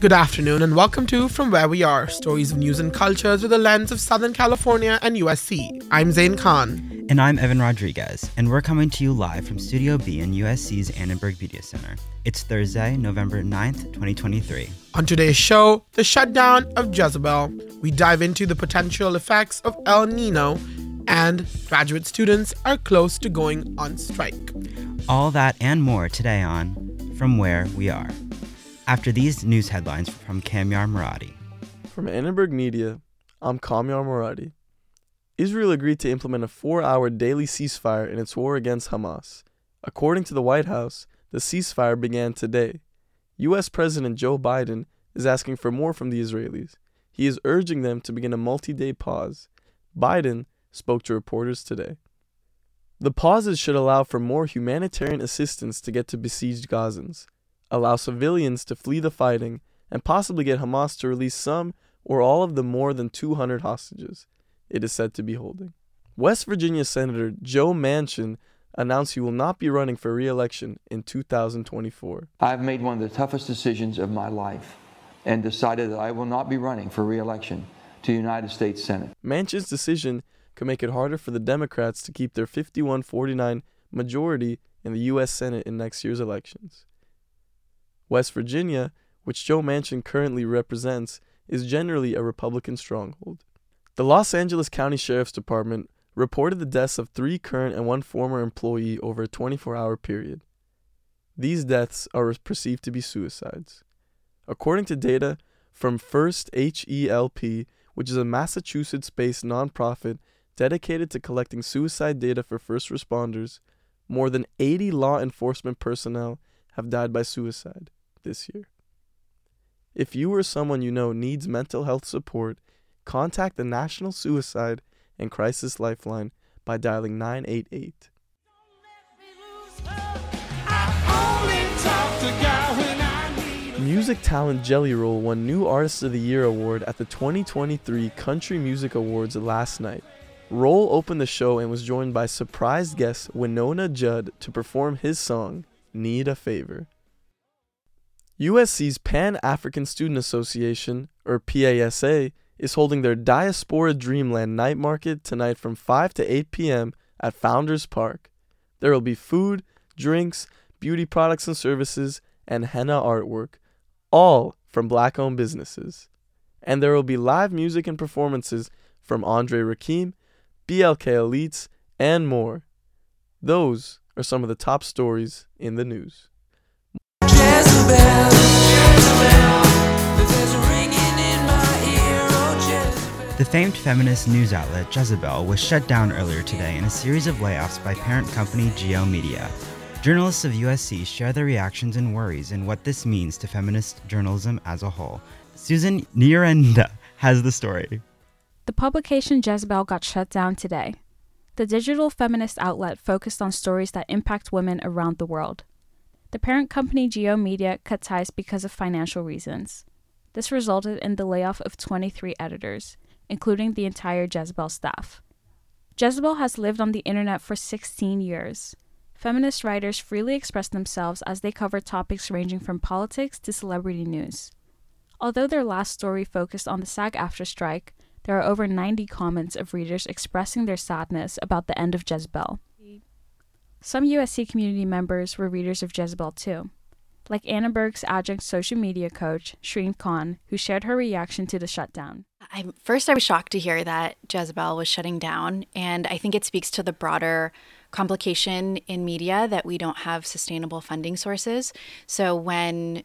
Good afternoon and welcome to From Where We Are Stories of News and Cultures with a lens of Southern California and USC. I'm Zain Khan. And I'm Evan Rodriguez, and we're coming to you live from Studio B in USC's Annenberg Media Center. It's Thursday, November 9th, 2023. On today's show, the shutdown of Jezebel. We dive into the potential effects of El Nino, and graduate students are close to going on strike. All that and more today on From Where We Are. After these news headlines from Kamyar Muradi. From Annenberg Media, I'm Kamyar Muradi. Israel agreed to implement a four hour daily ceasefire in its war against Hamas. According to the White House, the ceasefire began today. U.S. President Joe Biden is asking for more from the Israelis. He is urging them to begin a multi day pause. Biden spoke to reporters today. The pauses should allow for more humanitarian assistance to get to besieged Gazans allow civilians to flee the fighting, and possibly get Hamas to release some or all of the more than 200 hostages it is said to be holding. West Virginia Senator Joe Manchin announced he will not be running for re election in 2024. I've made one of the toughest decisions of my life and decided that I will not be running for re election to the United States Senate. Manchin's decision could make it harder for the Democrats to keep their 51 49 majority in the U.S. Senate in next year's elections. West Virginia, which Joe Manchin currently represents, is generally a Republican stronghold. The Los Angeles County Sheriff's Department reported the deaths of three current and one former employee over a 24 hour period. These deaths are perceived to be suicides. According to data from First HELP, which is a Massachusetts based nonprofit dedicated to collecting suicide data for first responders, more than 80 law enforcement personnel have died by suicide this year. If you or someone you know needs mental health support, contact the National Suicide and Crisis Lifeline by dialing 988. Music talent Jelly Roll won New Artist of the Year award at the 2023 Country Music Awards last night. Roll opened the show and was joined by surprise guest Wynonna Judd to perform his song, Need a Favor. USC's Pan African Student Association, or PASA, is holding their Diaspora Dreamland night market tonight from 5 to 8 p.m. at Founders Park. There will be food, drinks, beauty products and services, and henna artwork, all from black owned businesses. And there will be live music and performances from Andre Rakim, BLK Elites, and more. Those are some of the top stories in the news. The famed feminist news outlet Jezebel was shut down earlier today in a series of layoffs by parent company G/O Media. Journalists of USC share their reactions and worries and what this means to feminist journalism as a whole. Susan Nyirenda has the story. The publication Jezebel got shut down today. The digital feminist outlet focused on stories that impact women around the world. The parent company G/O Media cut ties because of financial reasons. This resulted in the layoff of 23 editors, including the entire Jezebel staff. Jezebel has lived on the internet for 16 years. Feminist writers freely express themselves as they cover topics ranging from politics to celebrity news. Although their last story focused on the SAG AFTRA strike, there are over 90 comments of readers expressing their sadness about the end of Jezebel. Some USC community members were readers of Jezebel too, like Annenberg's adjunct social media coach, Shreen Khan, who shared her reaction to the shutdown. I, first, I was shocked to hear that Jezebel was shutting down, and I think it speaks to the broader complication in media that we don't have sustainable funding sources. So when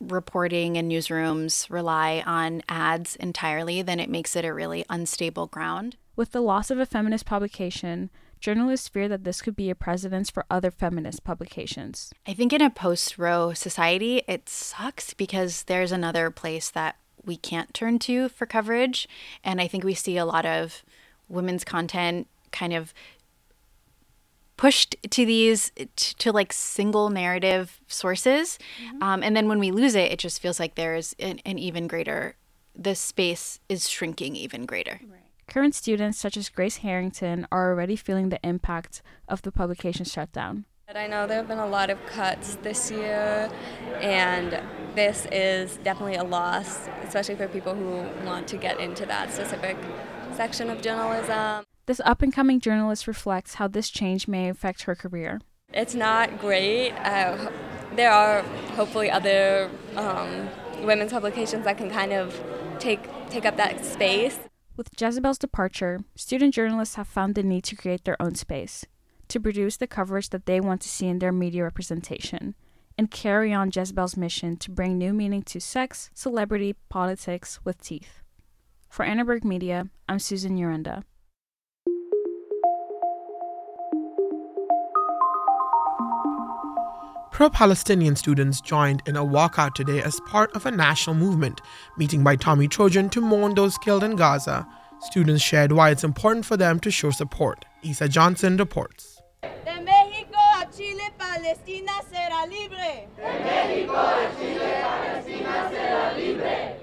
reporting and newsrooms rely on ads entirely, then it makes it a really unstable ground. With the loss of a feminist publication, Journalists fear that this could be a precedent for other feminist publications. I think in a post Roe society, it sucks because there's another place that we can't turn to for coverage. And I think we see a lot of women's content kind of pushed to these to, to like single narrative sources mm-hmm. um, and then when we lose it it just feels like there's an, an even greater the space is shrinking even greater right. Current students, such as Grace Harrington, are already feeling the impact of the publication shutdown. I know there have been a lot of cuts this year, and this is definitely a loss, especially for people who want to get into that specific section of journalism. This up and coming journalist reflects how this change may affect her career. It's not great. Uh, there are hopefully other um, women's publications that can kind of take take up that space. With Jezebel's departure, student journalists have found the need to create their own space to produce the coverage that they want to see in their media representation, and carry on Jezebel's mission to bring new meaning to sex, celebrity, politics with teeth. For Annenberg Media, I'm Susan Urenda. Pro Palestinian students joined in a walkout today as part of a national movement, meeting by Tommy Trojan to mourn those killed in Gaza. Students shared why it's important for them to show support. Isa Johnson reports. De México a Chile, Palestina será libre. De México a Chile, Palestina será libre.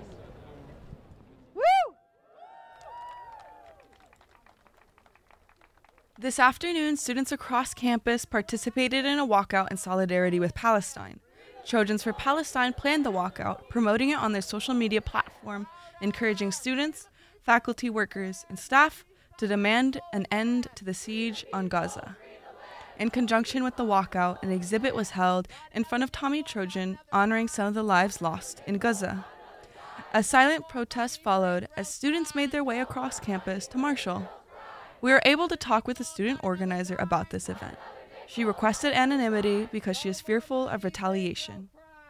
This afternoon, students across campus participated in a walkout in solidarity with Palestine. Trojans for Palestine planned the walkout, promoting it on their social media platform, encouraging students, faculty, workers, and staff to demand an end to the siege on Gaza. In conjunction with the walkout, an exhibit was held in front of Tommy Trojan honoring some of the lives lost in Gaza. A silent protest followed as students made their way across campus to Marshall. We were able to talk with the student organizer about this event. She requested anonymity because she is fearful of retaliation.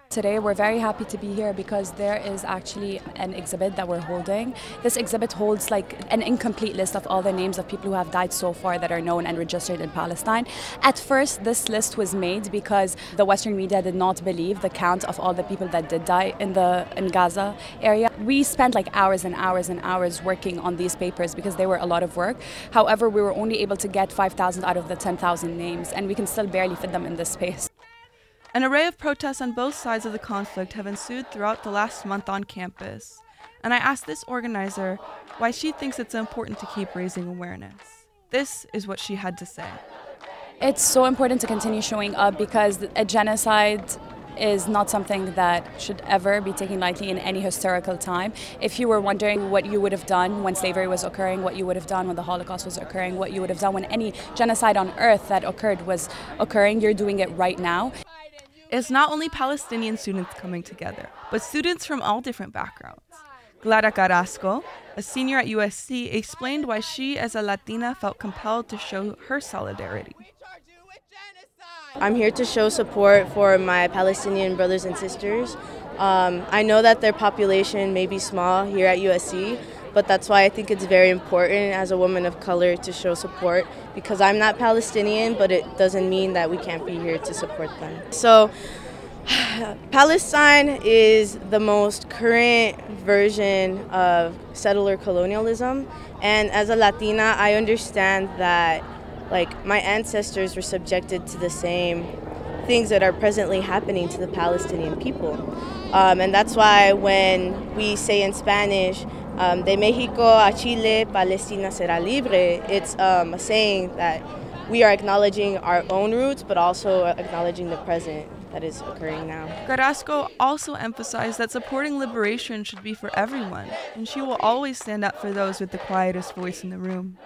Today, we're very happy to be here because there is actually an exhibit that we're holding. This exhibit holds like an incomplete list of all the names of people who have died so far that are known and registered in Palestine. At first, this list was made because the Western media did not believe the count of all the people that did die in the in Gaza area. We spent like hours and hours and hours working on these papers because they were a lot of work. However, we were only able to get 5,000 out of the 10,000 names, and we can still barely fit them in this space. An array of protests on both sides of the conflict have ensued throughout the last month on campus, and I asked this organizer why she thinks it's important to keep raising awareness. This is what she had to say. It's so important to continue showing up because a genocide is not something that should ever be taken lightly in any historical time. If you were wondering what you would have done when slavery was occurring, what you would have done when the Holocaust was occurring, what you would have done when any genocide on earth that occurred was occurring, you're doing it right now. It's not only Palestinian students coming together, but students from all different backgrounds. Clara Carrasco, a senior at USC, explained why she, as a Latina, felt compelled to show her solidarity. I'm here to show support for my Palestinian brothers and sisters. Um, I know that their population may be small here at USC, but that's why I think it's very important as a woman of color to show support because I'm not Palestinian, but it doesn't mean that we can't be here to support them. So, Palestine is the most current version of settler colonialism, and as a Latina, I understand that like my ancestors were subjected to the same things that are presently happening to the Palestinian people. Um, and that's why when we say in Spanish, um, de Mexico a Chile, Palestina será libre, it's um, a saying that we are acknowledging our own roots, but also acknowledging the present that is occurring now. Carrasco also emphasized that supporting liberation should be for everyone, and she will always stand up for those with the quietest voice in the room.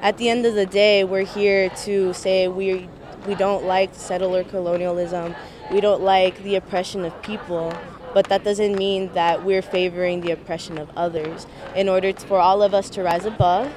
At the end of the day, we're here to say we we don't like settler colonialism. We don't like the oppression of people, but that doesn't mean that we're favoring the oppression of others. In order for all of us to rise above,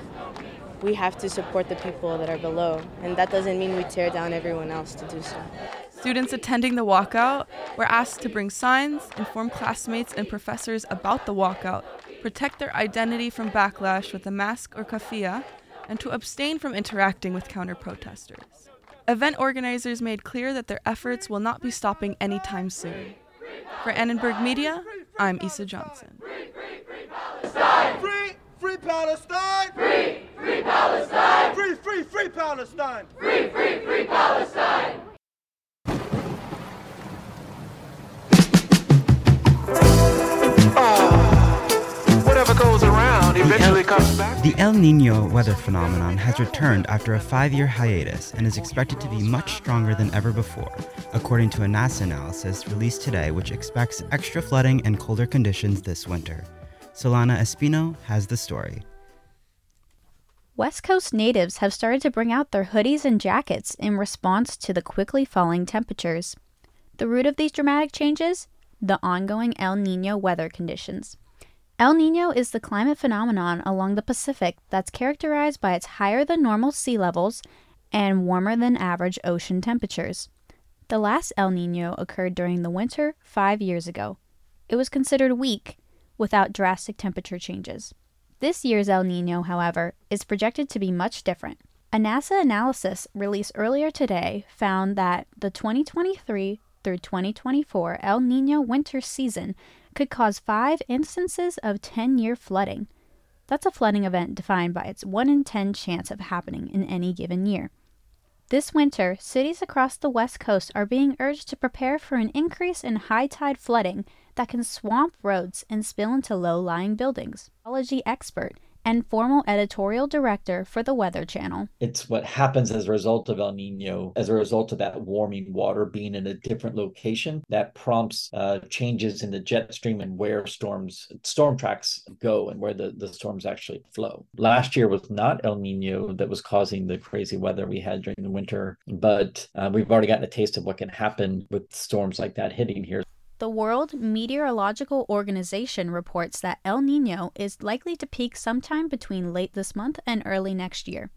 we have to support the people that are below, and that doesn't mean we tear down everyone else to do so. Students attending the walkout were asked to bring signs, inform classmates and professors about the walkout, protect their identity from backlash with a mask or kafia, and to abstain from interacting with counter protesters. Event organizers made clear that their efforts will not be stopping anytime soon. For Annenberg Media, I'm Isa Johnson. Free, free Palestine! Free, free Palestine! Free, free, free Palestine! Free, free, free Palestine! whatever goes around, eventually. eventually comes back. The El Nino weather phenomenon has returned after a five year hiatus and is expected to be much stronger than ever before, according to a NASA analysis released today, which expects extra flooding and colder conditions this winter. Solana Espino has the story. West Coast natives have started to bring out their hoodies and jackets in response to the quickly falling temperatures. The root of these dramatic changes? The ongoing El Nino weather conditions. El Nino is the climate phenomenon along the Pacific that's characterized by its higher than normal sea levels and warmer than average ocean temperatures. The last El Nino occurred during the winter five years ago. It was considered weak without drastic temperature changes. This year's El Nino, however, is projected to be much different. A NASA analysis released earlier today found that the 2023 through 2024 El Nino winter season could cause five instances of 10 year flooding. That's a flooding event defined by its 1 in 10 chance of happening in any given year. This winter, cities across the West Coast are being urged to prepare for an increase in high tide flooding that can swamp roads and spill into low lying buildings. Ecology expert and formal editorial director for the Weather Channel. It's what happens as a result of El Nino, as a result of that warming water being in a different location that prompts uh, changes in the jet stream and where storms, storm tracks go and where the, the storms actually flow. Last year was not El Nino that was causing the crazy weather we had during the winter, but uh, we've already gotten a taste of what can happen with storms like that hitting here. The World Meteorological Organization reports that El Nino is likely to peak sometime between late this month and early next year.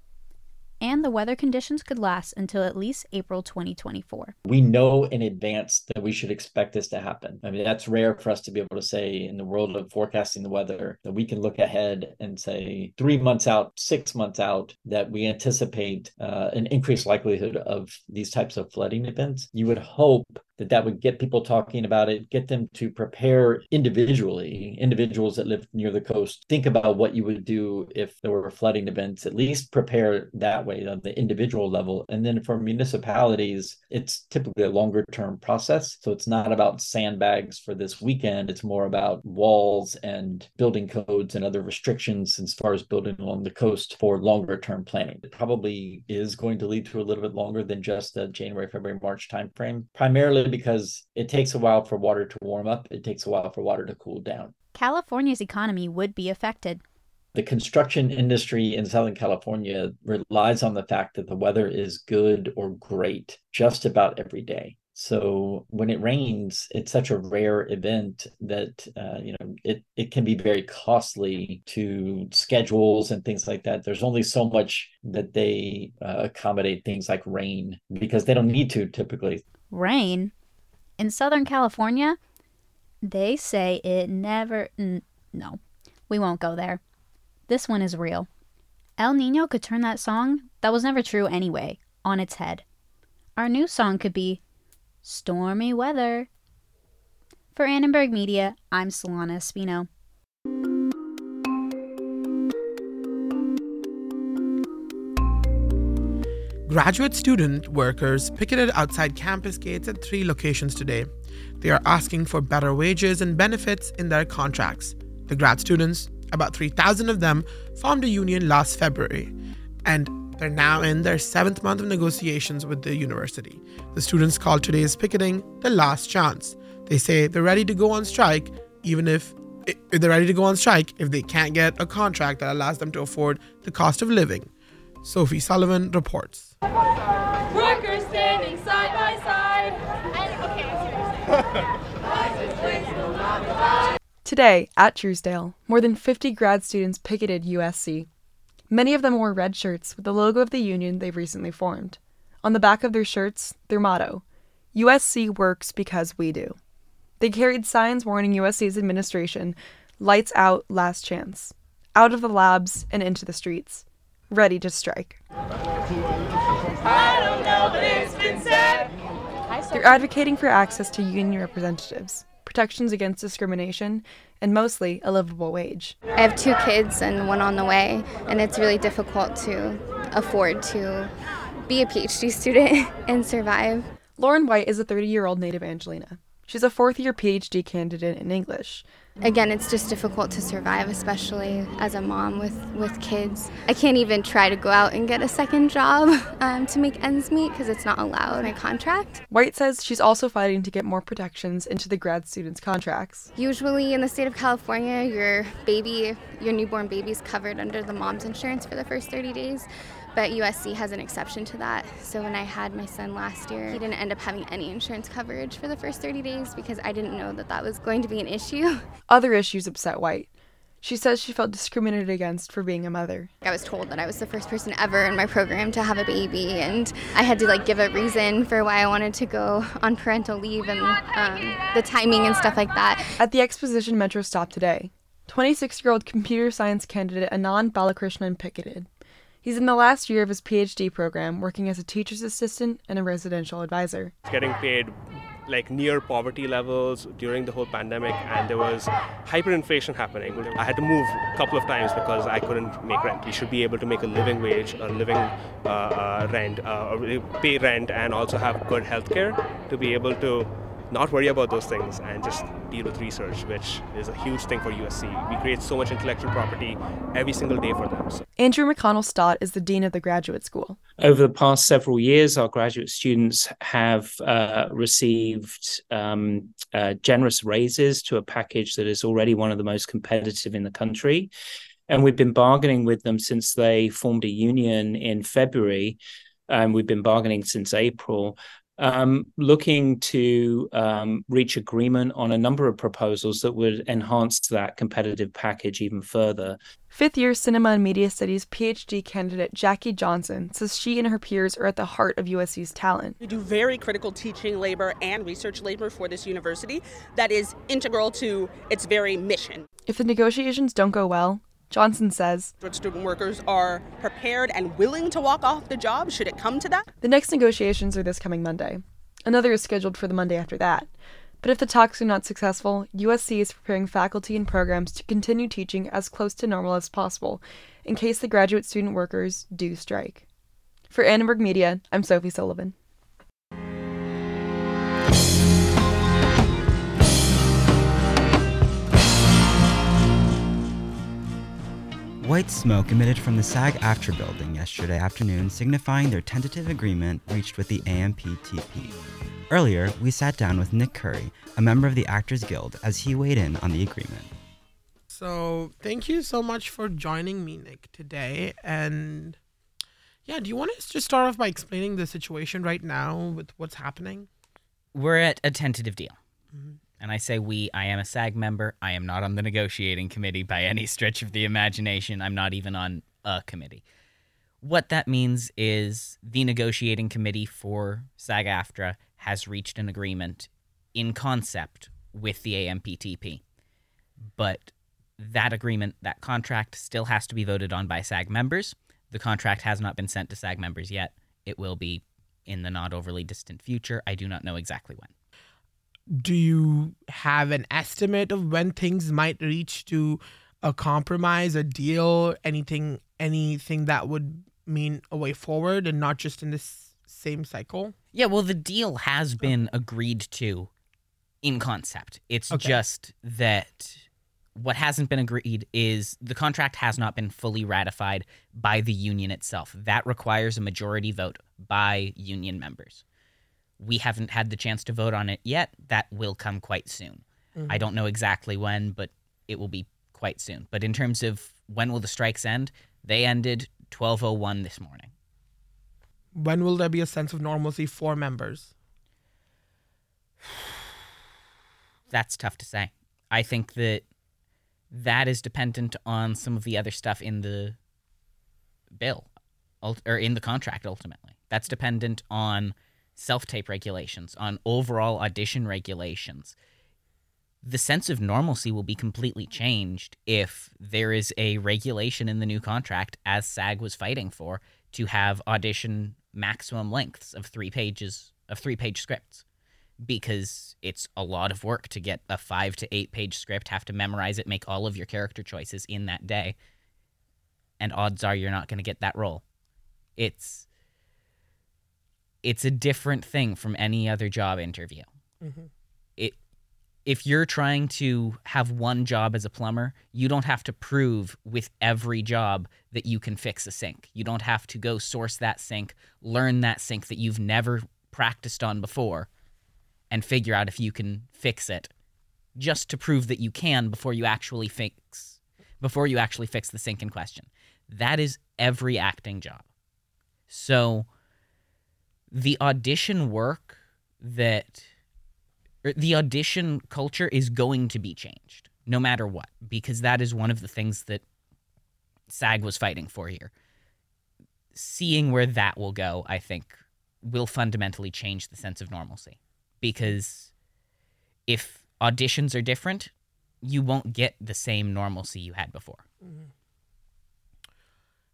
And the weather conditions could last until at least April 2024. We know in advance that we should expect this to happen. I mean, that's rare for us to be able to say in the world of forecasting the weather that we can look ahead and say three months out, six months out, that we anticipate uh, an increased likelihood of these types of flooding events. You would hope that that would get people talking about it get them to prepare individually individuals that live near the coast. Think about what you would do if there were flooding events at least prepare that way on the individual level. And then for municipalities it's typically a longer term process. So it's not about sandbags for this weekend. It's more about walls and building codes and other restrictions as far as building along the coast for longer term planning. It probably is going to lead to a little bit longer than just the january february march timeframe primarily because it takes a while for water to warm up, it takes a while for water to cool down. California's economy would be affected. The construction industry in Southern California relies on the fact that the weather is good or great just about every day. So when it rains, it's such a rare event that uh, you know it it can be very costly to schedules and things like that. There's only so much that they uh, accommodate things like rain because they don't need to typically. Rain? In Southern California, they say it never. N- no, we won't go there. This one is real. El Nino could turn that song, that was never true anyway, on its head. Our new song could be Stormy Weather. For Annenberg Media, I'm Solana Espino. Graduate student workers picketed outside campus gates at three locations today. They are asking for better wages and benefits in their contracts. The grad students, about 3,000 of them, formed a union last February, and they're now in their seventh month of negotiations with the university. The students call today's picketing the last chance. They say they're ready to go on strike, even if eh, they're ready to go on strike if they can't get a contract that allows them to afford the cost of living. Sophie Sullivan reports. Workers standing side by side. Today, at Trousdale, more than 50 grad students picketed USC. Many of them wore red shirts with the logo of the union they've recently formed. On the back of their shirts, their motto USC works because we do. They carried signs warning USC's administration lights out, last chance, out of the labs and into the streets ready to strike. They're advocating for access to union representatives, protections against discrimination, and mostly a livable wage. I have two kids and one on the way, and it's really difficult to afford to be a PhD student and survive. Lauren White is a 30 year old native Angelina. She's a fourth year PhD candidate in English. Again, it's just difficult to survive, especially as a mom with, with kids. I can't even try to go out and get a second job um, to make ends meet because it's not allowed in my contract. White says she's also fighting to get more protections into the grad students' contracts. Usually in the state of California, your baby, your newborn baby is covered under the mom's insurance for the first 30 days but USC has an exception to that. So when I had my son last year, he didn't end up having any insurance coverage for the first 30 days because I didn't know that that was going to be an issue. Other issues upset White. She says she felt discriminated against for being a mother. I was told that I was the first person ever in my program to have a baby, and I had to like give a reason for why I wanted to go on parental leave and um, the timing and stuff like that. At the Exposition Metro stop today, 26 year old computer science candidate Anand Balakrishnan picketed. He's in the last year of his PhD program, working as a teacher's assistant and a residential advisor. Getting paid like near poverty levels during the whole pandemic, and there was hyperinflation happening. I had to move a couple of times because I couldn't make rent. You should be able to make a living wage, a living uh, uh, rent, uh, pay rent, and also have good health care to be able to not worry about those things and just deal with research, which is a huge thing for USC. We create so much intellectual property every single day for them. So. Andrew McConnell Stott is the dean of the graduate school. Over the past several years, our graduate students have uh, received um, uh, generous raises to a package that is already one of the most competitive in the country. And we've been bargaining with them since they formed a union in February. And we've been bargaining since April um, looking to um, reach agreement on a number of proposals that would enhance that competitive package even further. Fifth year Cinema and Media Studies PhD candidate Jackie Johnson says she and her peers are at the heart of USC's talent. We do very critical teaching labor and research labor for this university that is integral to its very mission. If the negotiations don't go well, Johnson says student workers are prepared and willing to walk off the job should it come to that. The next negotiations are this coming Monday. Another is scheduled for the Monday after that. But if the talks are not successful, USC is preparing faculty and programs to continue teaching as close to normal as possible in case the graduate student workers do strike. For Annenberg Media, I'm Sophie Sullivan. White smoke emitted from the SAG AFTRA building yesterday afternoon, signifying their tentative agreement reached with the AMPTP. Earlier, we sat down with Nick Curry, a member of the Actors Guild, as he weighed in on the agreement. So, thank you so much for joining me, Nick, today. And yeah, do you want to just start off by explaining the situation right now with what's happening? We're at a tentative deal. Mm-hmm. And I say we, I am a SAG member. I am not on the negotiating committee by any stretch of the imagination. I'm not even on a committee. What that means is the negotiating committee for SAG AFTRA has reached an agreement in concept with the AMPTP. But that agreement, that contract, still has to be voted on by SAG members. The contract has not been sent to SAG members yet. It will be in the not overly distant future. I do not know exactly when do you have an estimate of when things might reach to a compromise, a deal, anything anything that would mean a way forward and not just in this same cycle? Yeah, well the deal has been agreed to in concept. It's okay. just that what hasn't been agreed is the contract has not been fully ratified by the union itself. That requires a majority vote by union members. We haven't had the chance to vote on it yet. That will come quite soon. Mm-hmm. I don't know exactly when, but it will be quite soon. But in terms of when will the strikes end, they ended 1201 this morning. When will there be a sense of normalcy for members? That's tough to say. I think that that is dependent on some of the other stuff in the bill or in the contract ultimately. That's dependent on self tape regulations, on overall audition regulations, the sense of normalcy will be completely changed if there is a regulation in the new contract, as SAG was fighting for, to have audition maximum lengths of three pages of three page scripts. Because it's a lot of work to get a five to eight page script, have to memorize it, make all of your character choices in that day. And odds are you're not going to get that role. It's it's a different thing from any other job interview. Mm-hmm. It if you're trying to have one job as a plumber, you don't have to prove with every job that you can fix a sink. You don't have to go source that sink, learn that sink that you've never practiced on before, and figure out if you can fix it just to prove that you can before you actually fix before you actually fix the sink in question. That is every acting job. So the audition work that er, the audition culture is going to be changed no matter what because that is one of the things that SAG was fighting for here. Seeing where that will go, I think, will fundamentally change the sense of normalcy because if auditions are different, you won't get the same normalcy you had before. Mm-hmm.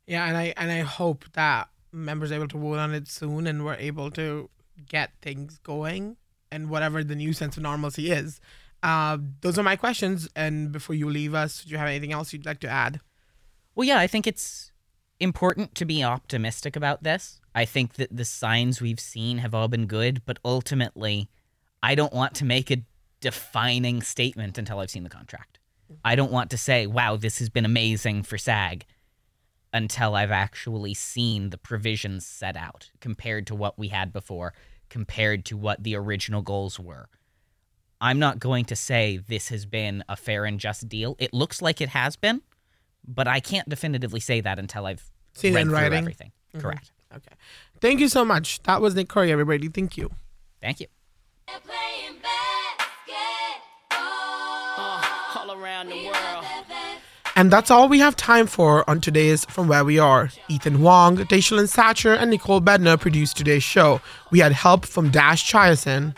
Yeah, and I and I hope that members able to vote on it soon, and we're able to get things going, and whatever the new sense of normalcy is. Uh, those are my questions. And before you leave us, do you have anything else you'd like to add? Well, yeah, I think it's important to be optimistic about this. I think that the signs we've seen have all been good, but ultimately, I don't want to make a defining statement until I've seen the contract. I don't want to say, wow, this has been amazing for SAG until I've actually seen the provisions set out compared to what we had before, compared to what the original goals were. I'm not going to say this has been a fair and just deal. It looks like it has been, but I can't definitively say that until I've Seen it read in through writing? everything. Mhm. Correct. Okay. Thank you so much. That was Nick Curry, everybody. Thank you. Thank you. all around the world. And that's all we have time for on today's From Where We Are. Ethan Wong, Daishalyn Satcher, and Nicole Bedner produced today's show. We had help from Dash Chiasen.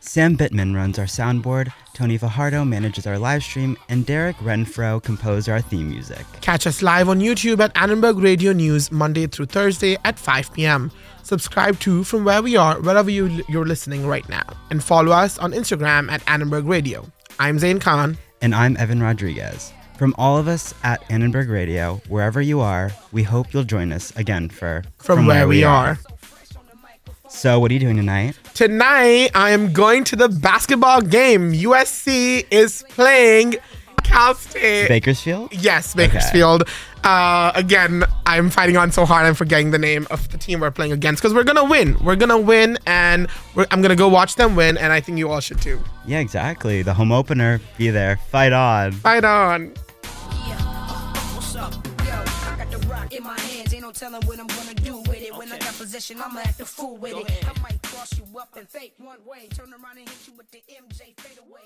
Sam Bittman runs our soundboard, Tony Fajardo manages our live stream, and Derek Renfro composed our theme music. Catch us live on YouTube at Annenberg Radio News Monday through Thursday at 5 p.m. Subscribe to From Where We Are wherever you, you're listening right now. And follow us on Instagram at Annenberg Radio. I'm Zain Khan. And I'm Evan Rodriguez. From all of us at Annenberg Radio, wherever you are, we hope you'll join us again for From, Where, We Are. So, what are you doing tonight? Tonight, I am going to the basketball game. USC is playing Cal State. Bakersfield? Yes, Bakersfield. Uh, again, I'm fighting on so hard. I'm forgetting the name of the team we're playing against because we're gonna win. We're gonna win, and we're, I'm gonna go watch them win. And I think you all should too. Yeah, exactly. The home opener. Be there. Fight on. Fight on. Telling what I'm gonna do with it. When I got possession, I'ma act a fool with it. I might cross you up and fake one way. Turn around and hit you with the MJ fade away.